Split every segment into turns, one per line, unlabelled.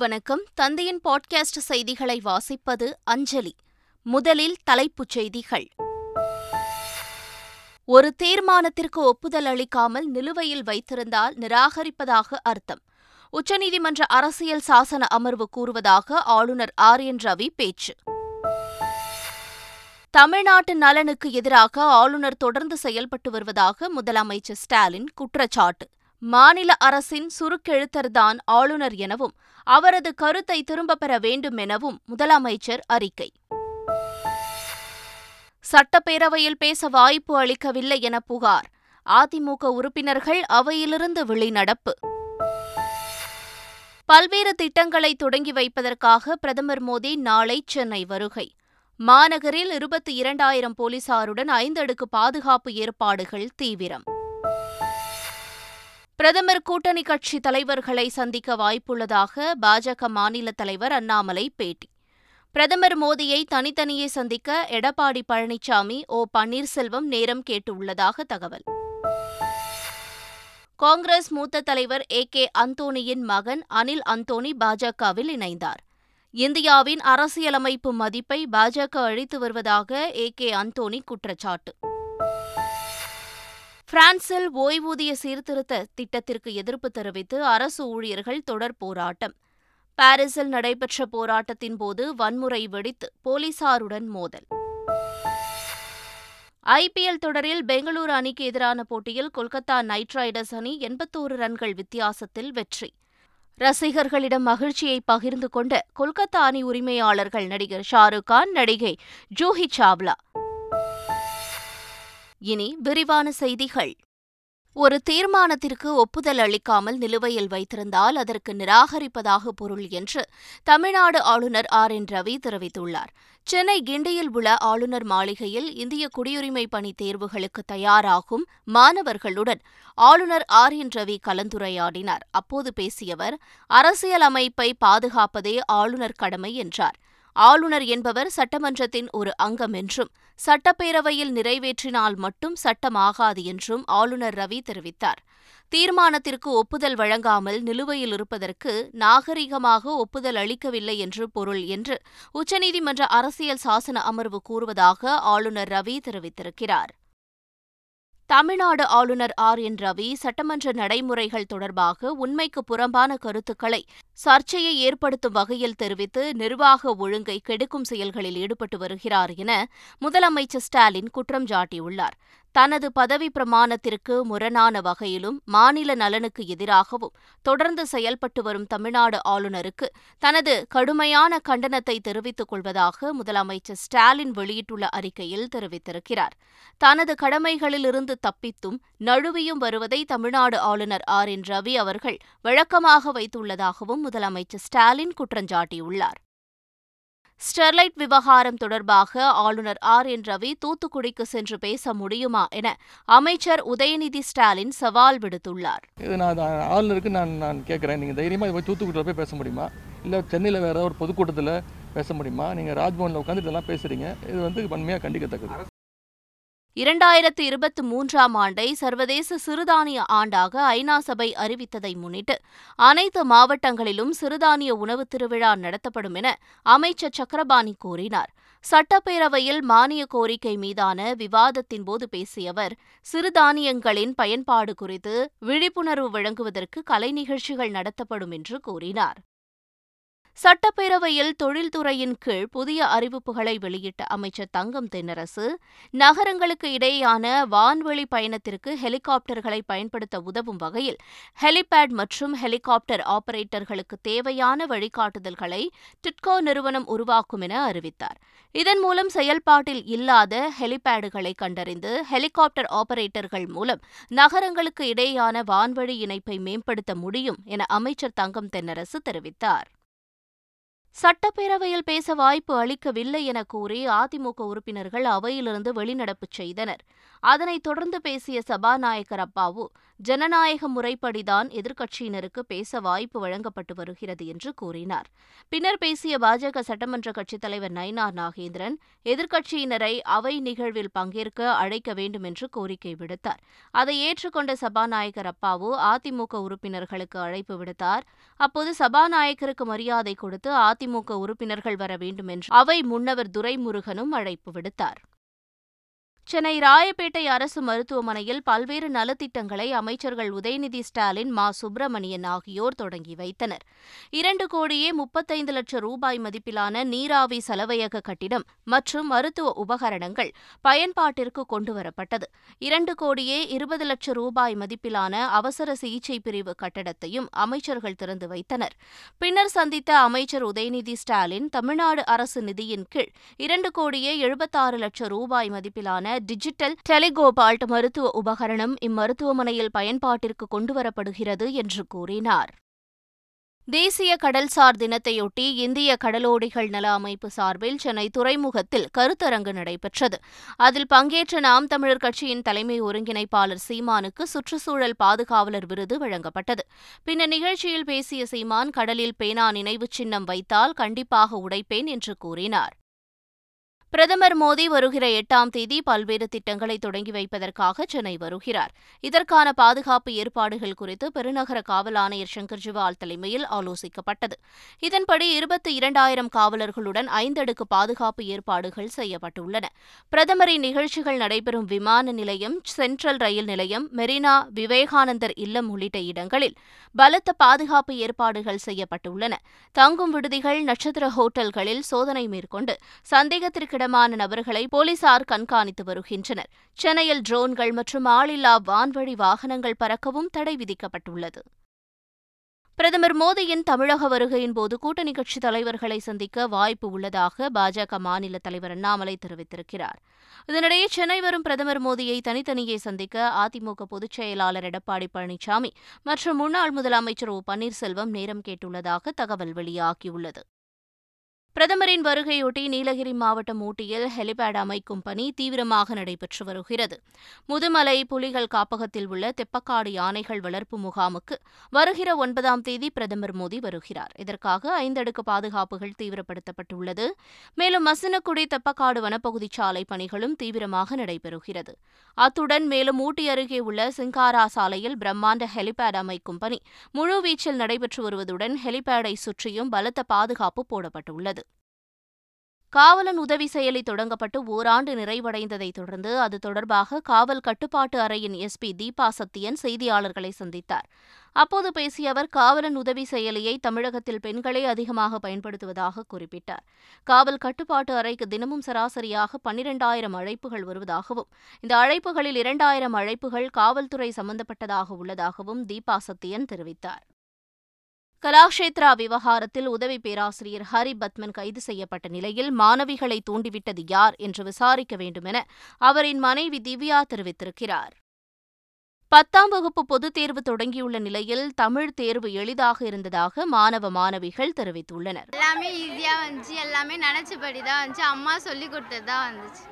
வணக்கம் தந்தையின் பாட்காஸ்ட் செய்திகளை வாசிப்பது அஞ்சலி முதலில் தலைப்புச் செய்திகள் ஒரு தீர்மானத்திற்கு ஒப்புதல் அளிக்காமல் நிலுவையில் வைத்திருந்தால் நிராகரிப்பதாக அர்த்தம் உச்சநீதிமன்ற அரசியல் சாசன அமர்வு கூறுவதாக ஆளுநர் ஆர் என் ரவி பேச்சு தமிழ்நாட்டு நலனுக்கு எதிராக ஆளுநர் தொடர்ந்து செயல்பட்டு வருவதாக முதலமைச்சர் ஸ்டாலின் குற்றச்சாட்டு மாநில அரசின் சுருக்கெழுத்தர்தான் ஆளுநர் எனவும் அவரது கருத்தை திரும்பப் பெற வேண்டும் எனவும் முதலமைச்சர் அறிக்கை சட்டப்பேரவையில் பேச வாய்ப்பு அளிக்கவில்லை என புகார் அதிமுக உறுப்பினர்கள் அவையிலிருந்து வெளிநடப்பு பல்வேறு திட்டங்களை தொடங்கி வைப்பதற்காக பிரதமர் மோடி நாளை சென்னை வருகை மாநகரில் இருபத்தி இரண்டாயிரம் போலீசாருடன் ஐந்தடுக்கு பாதுகாப்பு ஏற்பாடுகள் தீவிரம் பிரதமர் கூட்டணி கட்சி தலைவர்களை சந்திக்க வாய்ப்புள்ளதாக பாஜக மாநில தலைவர் அண்ணாமலை பேட்டி பிரதமர் மோடியை தனித்தனியே சந்திக்க எடப்பாடி பழனிசாமி ஓ பன்னீர்செல்வம் நேரம் கேட்டுள்ளதாக தகவல் காங்கிரஸ் மூத்த தலைவர் ஏ கே அந்தோனியின் மகன் அனில் அந்தோனி பாஜகவில் இணைந்தார் இந்தியாவின் அரசியலமைப்பு மதிப்பை பாஜக அழித்து வருவதாக ஏ கே அந்தோனி குற்றச்சாட்டு பிரான்சில் ஓய்வூதிய சீர்திருத்த திட்டத்திற்கு எதிர்ப்பு தெரிவித்து அரசு ஊழியர்கள் தொடர் போராட்டம் பாரிஸில் நடைபெற்ற போராட்டத்தின் போது வன்முறை வெடித்து போலீசாருடன் மோதல் ஐபிஎல் தொடரில் பெங்களூரு அணிக்கு எதிரான போட்டியில் கொல்கத்தா நைட் ரைடர்ஸ் அணி எண்பத்தோரு ரன்கள் வித்தியாசத்தில் வெற்றி ரசிகர்களிடம் மகிழ்ச்சியை பகிர்ந்து கொண்ட கொல்கத்தா அணி உரிமையாளர்கள் நடிகர் ஷாருக் கான் நடிகை ஜூஹி சாவ்லா இனி விரிவான செய்திகள் ஒரு தீர்மானத்திற்கு ஒப்புதல் அளிக்காமல் நிலுவையில் வைத்திருந்தால் அதற்கு நிராகரிப்பதாக பொருள் என்று தமிழ்நாடு ஆளுநர் ஆர் என் ரவி தெரிவித்துள்ளார் சென்னை கிண்டியில் உள்ள ஆளுநர் மாளிகையில் இந்திய குடியுரிமை பணி தேர்வுகளுக்கு தயாராகும் மாணவர்களுடன் ஆளுநர் ஆர் என் ரவி கலந்துரையாடினார் அப்போது பேசிய அவர் அரசியலமைப்பை பாதுகாப்பதே ஆளுநர் கடமை என்றார் ஆளுநர் என்பவர் சட்டமன்றத்தின் ஒரு அங்கம் என்றும் சட்டப்பேரவையில் நிறைவேற்றினால் மட்டும் சட்டமாகாது என்றும் ஆளுநர் ரவி தெரிவித்தார் தீர்மானத்திற்கு ஒப்புதல் வழங்காமல் நிலுவையில் இருப்பதற்கு நாகரிகமாக ஒப்புதல் அளிக்கவில்லை என்று பொருள் என்று உச்சநீதிமன்ற அரசியல் சாசன அமர்வு கூறுவதாக ஆளுநர் ரவி தெரிவித்திருக்கிறார் தமிழ்நாடு ஆளுநர் ஆர் என் ரவி சட்டமன்ற நடைமுறைகள் தொடர்பாக உண்மைக்கு புறம்பான கருத்துக்களை சர்ச்சையை ஏற்படுத்தும் வகையில் தெரிவித்து நிர்வாக ஒழுங்கை கெடுக்கும் செயல்களில் ஈடுபட்டு வருகிறார் என முதலமைச்சர் ஸ்டாலின் குற்றம் சாட்டியுள்ளார் தனது பதவி பிரமாணத்திற்கு முரணான வகையிலும் மாநில நலனுக்கு எதிராகவும் தொடர்ந்து செயல்பட்டு வரும் தமிழ்நாடு ஆளுநருக்கு தனது கடுமையான கண்டனத்தை தெரிவித்துக் கொள்வதாக முதலமைச்சர் ஸ்டாலின் வெளியிட்டுள்ள அறிக்கையில் தெரிவித்திருக்கிறார் தனது கடமைகளிலிருந்து தப்பித்தும் நழுவியும் வருவதை தமிழ்நாடு ஆளுநர் ஆர் என் ரவி அவர்கள் வழக்கமாக வைத்துள்ளதாகவும் முதலமைச்சர் ஸ்டாலின் குற்றஞ்சாட்டியுள்ளார் ஸ்டெர்லைட் விவகாரம் தொடர்பாக ஆளுநர் ஆர் என் ரவி தூத்துக்குடிக்கு சென்று பேச முடியுமா என அமைச்சர் உதயநிதி ஸ்டாலின் சவால் விடுத்துள்ளார் இது நான் ஆளுநருக்கு நான் நான் கேட்குறேன் நீங்கள் தைரியமாக போய் தூத்துக்குடியில் போய் பேச முடியுமா இல்லை சென்னையில் வேறு ஒரு பொதுக்கூட்டத்தில் பேச முடியுமா நீங்கள் ராஜ்பவனில் உட்காந்து இதெல்லாம் பேசுகிறீங்க இது வந்து வன்மையாக கண்டிக்கத்தக்கது இரண்டாயிரத்து இருபத்தி மூன்றாம் ஆண்டை சர்வதேச சிறுதானிய ஆண்டாக ஐநா சபை அறிவித்ததை முன்னிட்டு அனைத்து மாவட்டங்களிலும் சிறுதானிய உணவு திருவிழா நடத்தப்படும் என அமைச்சர் சக்கரபாணி கூறினார் சட்டப்பேரவையில் மானிய கோரிக்கை மீதான விவாதத்தின் போது பேசிய அவர் சிறுதானியங்களின் பயன்பாடு குறித்து விழிப்புணர்வு வழங்குவதற்கு கலை நிகழ்ச்சிகள் நடத்தப்படும் என்று கூறினார் சட்டப்பேரவையில் தொழில்துறையின் கீழ் புதிய அறிவிப்புகளை வெளியிட்ட அமைச்சர் தங்கம் தென்னரசு நகரங்களுக்கு இடையேயான வான்வெளி பயணத்திற்கு ஹெலிகாப்டர்களை பயன்படுத்த உதவும் வகையில் ஹெலிபேட் மற்றும் ஹெலிகாப்டர் ஆபரேட்டர்களுக்கு தேவையான வழிகாட்டுதல்களை டிட்கோ நிறுவனம் உருவாக்கும் என அறிவித்தார் இதன் மூலம் செயல்பாட்டில் இல்லாத ஹெலிபேடுகளை கண்டறிந்து ஹெலிகாப்டர் ஆபரேட்டர்கள் மூலம் நகரங்களுக்கு இடையேயான வான்வழி இணைப்பை மேம்படுத்த முடியும் என அமைச்சர் தங்கம் தென்னரசு தெரிவித்தார் சட்டப்பேரவையில் பேச வாய்ப்பு அளிக்கவில்லை என கூறி அதிமுக உறுப்பினர்கள் அவையிலிருந்து வெளிநடப்பு செய்தனர் அதனைத் தொடர்ந்து பேசிய சபாநாயகர் அப்பாவு ஜனநாயக முறைப்படிதான் எதிர்க்கட்சியினருக்கு பேச வாய்ப்பு வழங்கப்பட்டு வருகிறது என்று கூறினார் பின்னர் பேசிய பாஜக சட்டமன்ற கட்சித் தலைவர் நயினார் நாகேந்திரன் எதிர்க்கட்சியினரை அவை நிகழ்வில் பங்கேற்க அழைக்க வேண்டும் என்று கோரிக்கை விடுத்தார் அதை ஏற்றுக்கொண்ட சபாநாயகர் அப்பாவு அதிமுக உறுப்பினர்களுக்கு அழைப்பு விடுத்தார் அப்போது சபாநாயகருக்கு மரியாதை கொடுத்து அதிமுக உறுப்பினர்கள் வர வேண்டும் என்று அவை முன்னவர் துரைமுருகனும் அழைப்பு விடுத்தார் சென்னை ராயப்பேட்டை அரசு மருத்துவமனையில் பல்வேறு நலத்திட்டங்களை அமைச்சர்கள் உதயநிதி ஸ்டாலின் மா சுப்பிரமணியன் ஆகியோர் தொடங்கி வைத்தனர் இரண்டு கோடியே முப்பத்தைந்து லட்சம் ரூபாய் மதிப்பிலான நீராவி செலவையக கட்டிடம் மற்றும் மருத்துவ உபகரணங்கள் பயன்பாட்டிற்கு கொண்டுவரப்பட்டது இரண்டு கோடியே இருபது லட்சம் ரூபாய் மதிப்பிலான அவசர சிகிச்சை பிரிவு கட்டடத்தையும் அமைச்சர்கள் திறந்து வைத்தனர் பின்னர் சந்தித்த அமைச்சர் உதயநிதி ஸ்டாலின் தமிழ்நாடு அரசு நிதியின் கீழ் இரண்டு கோடியே எழுபத்தாறு லட்சம் ரூபாய் மதிப்பிலான டிஜிட்டல் டெலிகோபால்ட் மருத்துவ உபகரணம் இம்மருத்துவமனையில் பயன்பாட்டிற்கு கொண்டுவரப்படுகிறது என்று கூறினார் தேசிய கடல்சார் தினத்தையொட்டி இந்திய கடலோடிகள் நல அமைப்பு சார்பில் சென்னை துறைமுகத்தில் கருத்தரங்கு நடைபெற்றது அதில் பங்கேற்ற நாம் தமிழர் கட்சியின் தலைமை ஒருங்கிணைப்பாளர் சீமானுக்கு சுற்றுச்சூழல் பாதுகாவலர் விருது வழங்கப்பட்டது பின்னர் நிகழ்ச்சியில் பேசிய சீமான் கடலில் பேனா நினைவு சின்னம் வைத்தால் கண்டிப்பாக உடைப்பேன் என்று கூறினார் பிரதமர் மோடி வருகிற எட்டாம் தேதி பல்வேறு திட்டங்களை தொடங்கி வைப்பதற்காக சென்னை வருகிறார் இதற்கான பாதுகாப்பு ஏற்பாடுகள் குறித்து பெருநகர காவல் ஆணையர் சங்கர் ஜிவால் தலைமையில் ஆலோசிக்கப்பட்டது இதன்படி இருபத்தி இரண்டாயிரம் காவலர்களுடன் ஐந்தடுக்கு பாதுகாப்பு ஏற்பாடுகள் செய்யப்பட்டுள்ளன பிரதமரின் நிகழ்ச்சிகள் நடைபெறும் விமான நிலையம் சென்ட்ரல் ரயில் நிலையம் மெரினா விவேகானந்தர் இல்லம் உள்ளிட்ட இடங்களில் பலத்த பாதுகாப்பு ஏற்பாடுகள் செய்யப்பட்டுள்ளன தங்கும் விடுதிகள் நட்சத்திர ஹோட்டல்களில் சோதனை மேற்கொண்டு சந்தேகத்திற்கு சந்தேகத்திடமான நபர்களை போலீசார் கண்காணித்து வருகின்றனர் சென்னையில் ட்ரோன்கள் மற்றும் ஆளில்லா வான்வழி வாகனங்கள் பறக்கவும் தடை விதிக்கப்பட்டுள்ளது பிரதமர் மோடியின் தமிழக வருகையின் போது கூட்டணி கட்சி தலைவர்களை சந்திக்க வாய்ப்பு உள்ளதாக பாஜக மாநில தலைவர் அண்ணாமலை தெரிவித்திருக்கிறார் இதனிடையே சென்னை வரும் பிரதமர் மோடியை தனித்தனியே சந்திக்க அதிமுக பொதுச் செயலாளர் எடப்பாடி பழனிசாமி மற்றும் முன்னாள் முதலமைச்சர் ஓ பன்னீர்செல்வம் நேரம் கேட்டுள்ளதாக தகவல் வெளியாகியுள்ளது பிரதமரின் வருகையொட்டி நீலகிரி மாவட்டம் ஊட்டியில் ஹெலிபேட் அமைக்கும் பணி தீவிரமாக நடைபெற்று வருகிறது முதுமலை புலிகள் காப்பகத்தில் உள்ள தெப்பக்காடு யானைகள் வளர்ப்பு முகாமுக்கு வருகிற ஒன்பதாம் தேதி பிரதமர் மோடி வருகிறார் இதற்காக ஐந்தடுக்கு பாதுகாப்புகள் தீவிரப்படுத்தப்பட்டுள்ளது மேலும் மசினக்குடி தெப்பக்காடு வனப்பகுதி சாலை பணிகளும் தீவிரமாக நடைபெறுகிறது அத்துடன் மேலும் ஊட்டி அருகே உள்ள சிங்காரா சாலையில் பிரம்மாண்ட ஹெலிபேட் அமைக்கும் பணி முழுவீச்சில் நடைபெற்று வருவதுடன் ஹெலிபேடை சுற்றியும் பலத்த பாதுகாப்பு போடப்பட்டுள்ளது காவலன் உதவி செயலி தொடங்கப்பட்டு ஓராண்டு நிறைவடைந்ததை தொடர்ந்து அது தொடர்பாக காவல் கட்டுப்பாட்டு அறையின் எஸ்பி தீபா சத்தியன் செய்தியாளர்களை சந்தித்தார் அப்போது பேசிய அவர் காவலன் உதவி செயலியை தமிழகத்தில் பெண்களே அதிகமாக பயன்படுத்துவதாக குறிப்பிட்டார் காவல் கட்டுப்பாட்டு அறைக்கு தினமும் சராசரியாக பன்னிரெண்டாயிரம் அழைப்புகள் வருவதாகவும் இந்த அழைப்புகளில் இரண்டாயிரம் அழைப்புகள் காவல்துறை சம்பந்தப்பட்டதாக உள்ளதாகவும் தீபா சத்தியன் தெரிவித்தார் கலாஷேத்ரா விவகாரத்தில் உதவி பேராசிரியர் ஹரி பத்மன் கைது செய்யப்பட்ட நிலையில் மாணவிகளை தூண்டிவிட்டது யார் என்று விசாரிக்க வேண்டுமென அவரின் மனைவி திவ்யா தெரிவித்திருக்கிறார் பத்தாம் வகுப்பு பொதுத் தேர்வு தொடங்கியுள்ள நிலையில் தமிழ் தேர்வு எளிதாக இருந்ததாக மாணவ மாணவிகள் தெரிவித்துள்ளனர் எல்லாமே ஈஸியாக வந்துச்சு எல்லாமே நினைச்சபடி தான் வந்துச்சு அம்மா சொல்லி கொடுத்தது தான் வந்துச்சு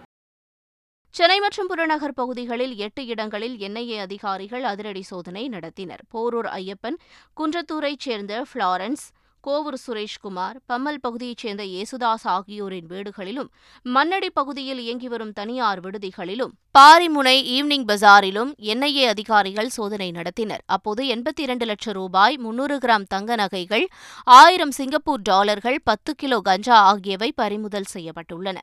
சென்னை மற்றும் புறநகர் பகுதிகளில் எட்டு இடங்களில் என்ஐஏ அதிகாரிகள் அதிரடி சோதனை நடத்தினர் போரூர் ஐயப்பன் குன்றத்தூரைச் சேர்ந்த ஃப்ளாரன்ஸ் கோவூர் சுரேஷ்குமார் பம்மல் பகுதியைச் சேர்ந்த யேசுதாஸ் ஆகியோரின் வீடுகளிலும் மண்ணடி பகுதியில் இயங்கி வரும் தனியார் விடுதிகளிலும் பாரிமுனை ஈவினிங் பஜாரிலும் என்ஐஏ அதிகாரிகள் சோதனை நடத்தினர் அப்போது எண்பத்தி இரண்டு லட்சம் ரூபாய் முன்னூறு கிராம் தங்க நகைகள் ஆயிரம் சிங்கப்பூர் டாலர்கள் பத்து கிலோ கஞ்சா ஆகியவை பறிமுதல் செய்யப்பட்டுள்ளன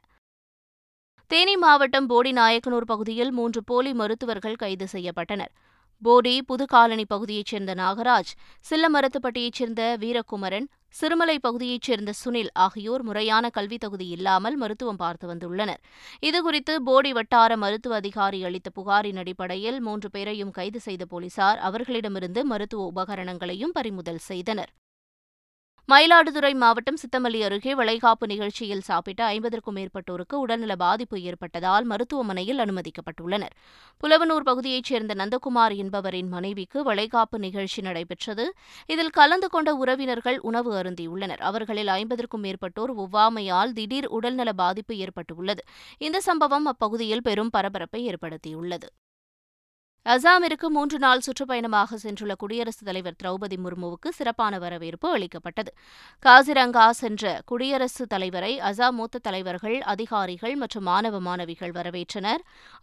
தேனி மாவட்டம் போடி நாயக்கனூர் பகுதியில் மூன்று போலி மருத்துவர்கள் கைது செய்யப்பட்டனர் போடி புதுகாலனி பகுதியைச் சேர்ந்த நாகராஜ் சில்லமரத்துப்பட்டியைச் சேர்ந்த வீரகுமரன் சிறுமலை பகுதியைச் சேர்ந்த சுனில் ஆகியோர் முறையான கல்வி தகுதி இல்லாமல் மருத்துவம் பார்த்து வந்துள்ளனர் இதுகுறித்து போடி வட்டார மருத்துவ அதிகாரி அளித்த புகாரின் அடிப்படையில் மூன்று பேரையும் கைது செய்த போலீசார் அவர்களிடமிருந்து மருத்துவ உபகரணங்களையும் பறிமுதல் செய்தனர் மயிலாடுதுறை மாவட்டம் சித்தமல்லி அருகே வளைகாப்பு நிகழ்ச்சியில் சாப்பிட்ட ஐம்பதற்கும் மேற்பட்டோருக்கு உடல்நல பாதிப்பு ஏற்பட்டதால் மருத்துவமனையில் அனுமதிக்கப்பட்டுள்ளனர் புலவனூர் பகுதியைச் சேர்ந்த நந்தகுமார் என்பவரின் மனைவிக்கு வளைகாப்பு நிகழ்ச்சி நடைபெற்றது இதில் கலந்து கொண்ட உறவினர்கள் உணவு அருந்தியுள்ளனர் அவர்களில் ஐம்பதற்கும் மேற்பட்டோர் ஒவ்வாமையால் திடீர் உடல்நல பாதிப்பு ஏற்பட்டுள்ளது இந்த சம்பவம் அப்பகுதியில் பெரும் பரபரப்பை ஏற்படுத்தியுள்ளது அசாமிற்கு மூன்று நாள் சுற்றுப்பயணமாக சென்றுள்ள குடியரசுத் தலைவர் திரௌபதி முர்முவுக்கு சிறப்பான வரவேற்பு அளிக்கப்பட்டது காசிரங்கா சென்ற குடியரசுத் தலைவரை அசாம் மூத்த தலைவர்கள் அதிகாரிகள் மற்றும் மாணவ மாணவிகள் வரவேற்றனர்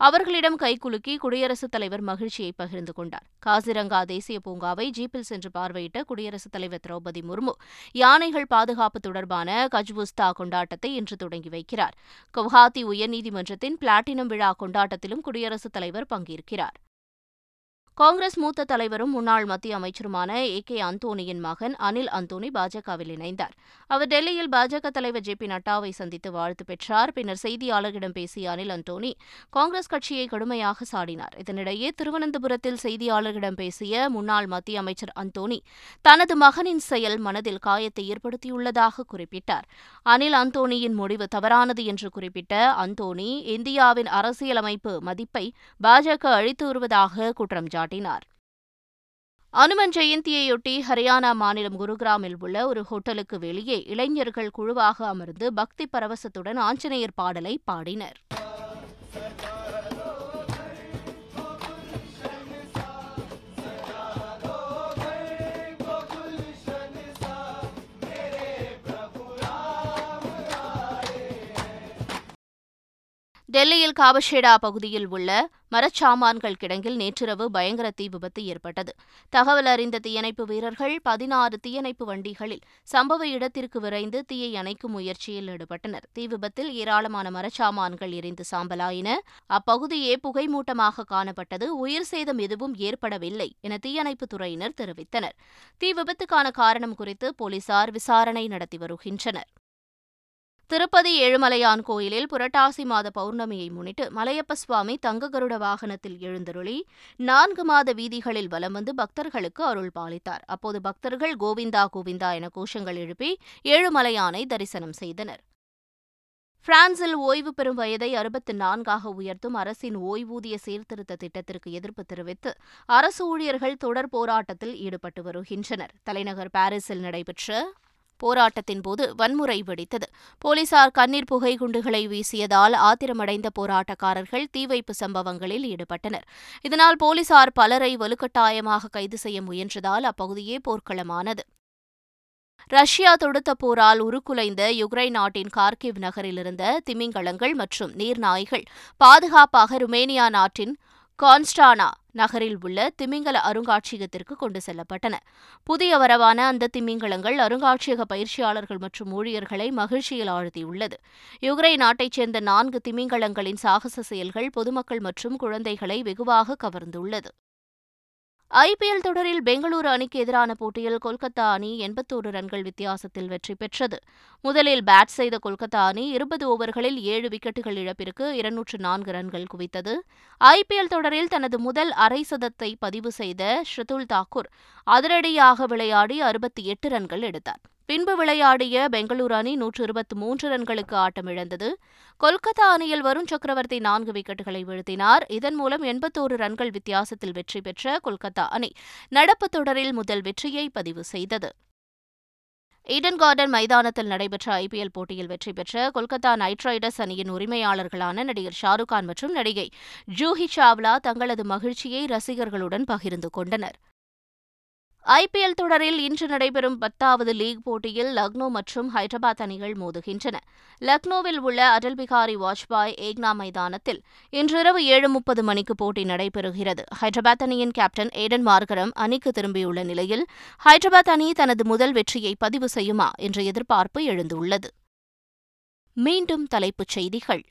அவர்களிடம் கைகுலுக்கி குடியரசுத் தலைவர் மகிழ்ச்சியை பகிர்ந்து கொண்டார் காசிரங்கா தேசிய பூங்காவை ஜீப்பில் சென்று பார்வையிட்ட குடியரசுத் தலைவர் திரௌபதி முர்மு யானைகள் பாதுகாப்பு தொடர்பான கஜ்புஸ்தா கொண்டாட்டத்தை இன்று தொடங்கி வைக்கிறார் குவஹாத்தி உயர்நீதிமன்றத்தின் பிளாட்டினம் விழா கொண்டாட்டத்திலும் குடியரசுத் தலைவர் பங்கேற்கிறார் காங்கிரஸ் மூத்த தலைவரும் முன்னாள் மத்திய அமைச்சருமான ஏ கே அந்தோனியின் மகன் அனில் அந்தோனி பாஜகவில் இணைந்தார் அவர் டெல்லியில் பாஜக தலைவர் ஜே பி நட்டாவை சந்தித்து வாழ்த்து பெற்றார் பின்னர் செய்தியாளர்களிடம் பேசிய அனில் அந்தோனி காங்கிரஸ் கட்சியை கடுமையாக சாடினார் இதனிடையே திருவனந்தபுரத்தில் செய்தியாளர்களிடம் பேசிய முன்னாள் மத்திய அமைச்சர் அந்தோனி தனது மகனின் செயல் மனதில் காயத்தை ஏற்படுத்தியுள்ளதாக குறிப்பிட்டார் அனில் அந்தோனியின் முடிவு தவறானது என்று குறிப்பிட்ட அந்தோனி இந்தியாவின் அரசியலமைப்பு மதிப்பை பாஜக அழித்து வருவதாக குற்றம் சுட்டிக்காட்டினார் அனுமன் ஜெயந்தியையொட்டி ஹரியானா மாநிலம் குருகிராமில் உள்ள ஒரு ஹோட்டலுக்கு வெளியே இளைஞர்கள் குழுவாக அமர்ந்து பக்தி பரவசத்துடன் ஆஞ்சநேயர் பாடலை பாடினர் டெல்லியில் காபஷேடா பகுதியில் உள்ள மரச்சாமான்கள் கிடங்கில் நேற்றிரவு பயங்கர தீ விபத்து ஏற்பட்டது தகவல் அறிந்த தீயணைப்பு வீரர்கள் பதினாறு தீயணைப்பு வண்டிகளில் சம்பவ இடத்திற்கு விரைந்து தீயை அணைக்கும் முயற்சியில் ஈடுபட்டனர் தீ விபத்தில் ஏராளமான மரச்சாமான்கள் எரிந்து சாம்பலாயின அப்பகுதியே புகைமூட்டமாக காணப்பட்டது உயிர் சேதம் எதுவும் ஏற்படவில்லை என தீயணைப்பு துறையினர் தெரிவித்தனர் தீ விபத்துக்கான காரணம் குறித்து போலீசார் விசாரணை நடத்தி வருகின்றனர் திருப்பதி ஏழுமலையான் கோயிலில் புரட்டாசி மாத பௌர்ணமியை முன்னிட்டு மலையப்ப சுவாமி தங்க கருட வாகனத்தில் எழுந்தருளி நான்கு மாத வீதிகளில் வலம் வந்து பக்தர்களுக்கு அருள் பாலித்தார் அப்போது பக்தர்கள் கோவிந்தா கோவிந்தா என கோஷங்கள் எழுப்பி ஏழுமலையானை தரிசனம் செய்தனர் பிரான்சில் ஓய்வு பெறும் வயதை அறுபத்து நான்காக உயர்த்தும் அரசின் ஓய்வூதிய சீர்திருத்த திட்டத்திற்கு எதிர்ப்பு தெரிவித்து அரசு ஊழியர்கள் தொடர் போராட்டத்தில் ஈடுபட்டு வருகின்றனர் தலைநகர் பாரிஸில் நடைபெற்ற போராட்டத்தின் போது வன்முறை வெடித்தது போலீசார் கண்ணீர் புகை குண்டுகளை வீசியதால் ஆத்திரமடைந்த போராட்டக்காரர்கள் தீவைப்பு சம்பவங்களில் ஈடுபட்டனர் இதனால் போலீசார் பலரை வலுக்கட்டாயமாக கைது செய்ய முயன்றதால் அப்பகுதியே போர்க்களமானது ரஷ்யா தொடுத்த போரால் உருக்குலைந்த யுக்ரைன் நாட்டின் கார்கிவ் நகரிலிருந்த திமிங்கலங்கள் மற்றும் நீர்நாய்கள் பாதுகாப்பாக ருமேனியா நாட்டின் கான்ஸ்டானா நகரில் உள்ள திமிங்கல அருங்காட்சியகத்திற்கு கொண்டு செல்லப்பட்டன புதிய வரவான அந்த திமிங்கலங்கள் அருங்காட்சியக பயிற்சியாளர்கள் மற்றும் ஊழியர்களை மகிழ்ச்சியில் ஆழ்த்தியுள்ளது யுக்ரைன் நாட்டைச் சேர்ந்த நான்கு திமிங்கலங்களின் சாகச செயல்கள் பொதுமக்கள் மற்றும் குழந்தைகளை வெகுவாக கவர்ந்துள்ளது ஐபிஎல் தொடரில் பெங்களூரு அணிக்கு எதிரான போட்டியில் கொல்கத்தா அணி எண்பத்தோரு ரன்கள் வித்தியாசத்தில் வெற்றி பெற்றது முதலில் பேட் செய்த கொல்கத்தா அணி இருபது ஓவர்களில் ஏழு விக்கெட்டுகள் இழப்பிற்கு இருநூற்று நான்கு ரன்கள் குவித்தது ஐபிஎல் தொடரில் தனது முதல் அரை சதத்தை பதிவு செய்த ஷிருதுல் தாக்கூர் அதிரடியாக விளையாடி அறுபத்தி எட்டு ரன்கள் எடுத்தார் பின்பு விளையாடிய பெங்களூரு அணி நூற்று இருபத்தி மூன்று ரன்களுக்கு ஆட்டமிழந்தது கொல்கத்தா அணியில் வருண் சக்கரவர்த்தி நான்கு விக்கெட்டுகளை வீழ்த்தினார் இதன் மூலம் எண்பத்தோரு ரன்கள் வித்தியாசத்தில் வெற்றி பெற்ற கொல்கத்தா அணி நடப்பு தொடரில் முதல் வெற்றியை பதிவு செய்தது ஈடன் கார்டன் மைதானத்தில் நடைபெற்ற ஐபிஎல் போட்டியில் வெற்றி பெற்ற கொல்கத்தா நைட் ரைடர்ஸ் அணியின் உரிமையாளர்களான நடிகர் ஷாருக் கான் மற்றும் நடிகை ஜூஹி சாவ்லா தங்களது மகிழ்ச்சியை ரசிகர்களுடன் பகிர்ந்து கொண்டனர் ஐபிஎல் தொடரில் இன்று நடைபெறும் பத்தாவது லீக் போட்டியில் லக்னோ மற்றும் ஹைதராபாத் அணிகள் மோதுகின்றன லக்னோவில் உள்ள அடல் பிகாரி வாஜ்பாய் ஏக்னா மைதானத்தில் இன்றிரவு ஏழு முப்பது மணிக்கு போட்டி நடைபெறுகிறது ஹைதராபாத் அணியின் கேப்டன் ஏடன் மார்கரம் அணிக்கு திரும்பியுள்ள நிலையில் ஹைதராபாத் அணி தனது முதல் வெற்றியை பதிவு செய்யுமா என்ற எதிர்பார்ப்பு எழுந்துள்ளது மீண்டும் தலைப்புச் செய்திகள்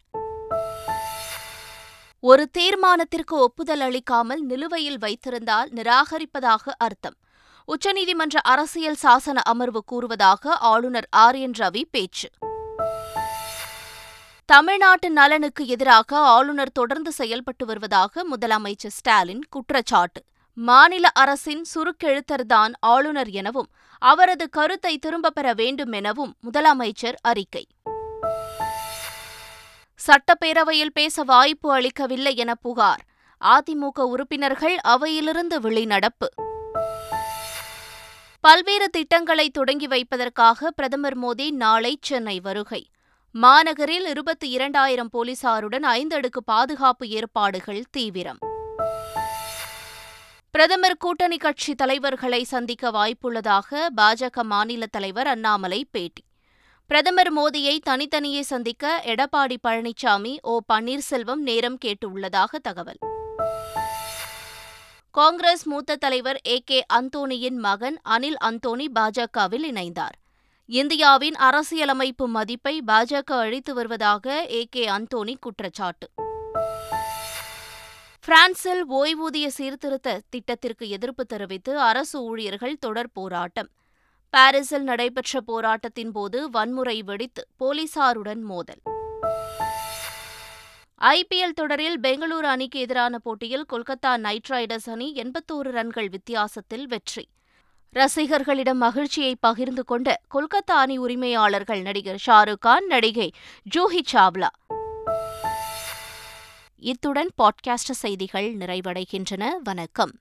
ஒரு தீர்மானத்திற்கு ஒப்புதல் அளிக்காமல் நிலுவையில் வைத்திருந்தால் நிராகரிப்பதாக அர்த்தம் உச்சநீதிமன்ற அரசியல் சாசன அமர்வு கூறுவதாக ஆளுநர் ஆர் என் ரவி பேச்சு தமிழ்நாட்டு நலனுக்கு எதிராக ஆளுநர் தொடர்ந்து செயல்பட்டு வருவதாக முதலமைச்சர் ஸ்டாலின் குற்றச்சாட்டு மாநில அரசின் சுருக்கெழுத்தர்தான் ஆளுநர் எனவும் அவரது கருத்தை திரும்பப் பெற வேண்டும் எனவும் முதலமைச்சர் அறிக்கை சட்டப்பேரவையில் பேச வாய்ப்பு அளிக்கவில்லை என புகார் அதிமுக உறுப்பினர்கள் அவையிலிருந்து வெளிநடப்பு பல்வேறு திட்டங்களை தொடங்கி வைப்பதற்காக பிரதமர் மோடி நாளை சென்னை வருகை மாநகரில் இருபத்தி இரண்டாயிரம் போலீசாருடன் ஐந்தடுக்கு பாதுகாப்பு ஏற்பாடுகள் தீவிரம் பிரதமர் கூட்டணி கட்சி தலைவர்களை சந்திக்க வாய்ப்புள்ளதாக பாஜக மாநில தலைவர் அண்ணாமலை பேட்டி பிரதமர் மோடியை தனித்தனியே சந்திக்க எடப்பாடி பழனிசாமி ஓ பன்னீர்செல்வம் நேரம் கேட்டுள்ளதாக தகவல் காங்கிரஸ் மூத்த தலைவர் ஏ கே அந்தோனியின் மகன் அனில் அந்தோனி பாஜகவில் இணைந்தார் இந்தியாவின் அரசியலமைப்பு மதிப்பை பாஜக அழித்து வருவதாக ஏ கே அந்தோனி குற்றச்சாட்டு பிரான்சில் ஓய்வூதிய சீர்திருத்த திட்டத்திற்கு எதிர்ப்பு தெரிவித்து அரசு ஊழியர்கள் தொடர் போராட்டம் பாரிஸில் நடைபெற்ற போராட்டத்தின் போது வன்முறை வெடித்து போலீசாருடன் மோதல் ஐபிஎல் தொடரில் பெங்களூரு அணிக்கு எதிரான போட்டியில் கொல்கத்தா நைட் ரைடர்ஸ் அணி எண்பத்தோரு ரன்கள் வித்தியாசத்தில் வெற்றி ரசிகர்களிடம் மகிழ்ச்சியை பகிர்ந்து கொண்ட கொல்கத்தா அணி உரிமையாளர்கள் நடிகர் ஷாருக் கான் நடிகை ஜூஹி சாவ்லா இத்துடன் பாட்காஸ்ட் செய்திகள் நிறைவடைகின்றன வணக்கம்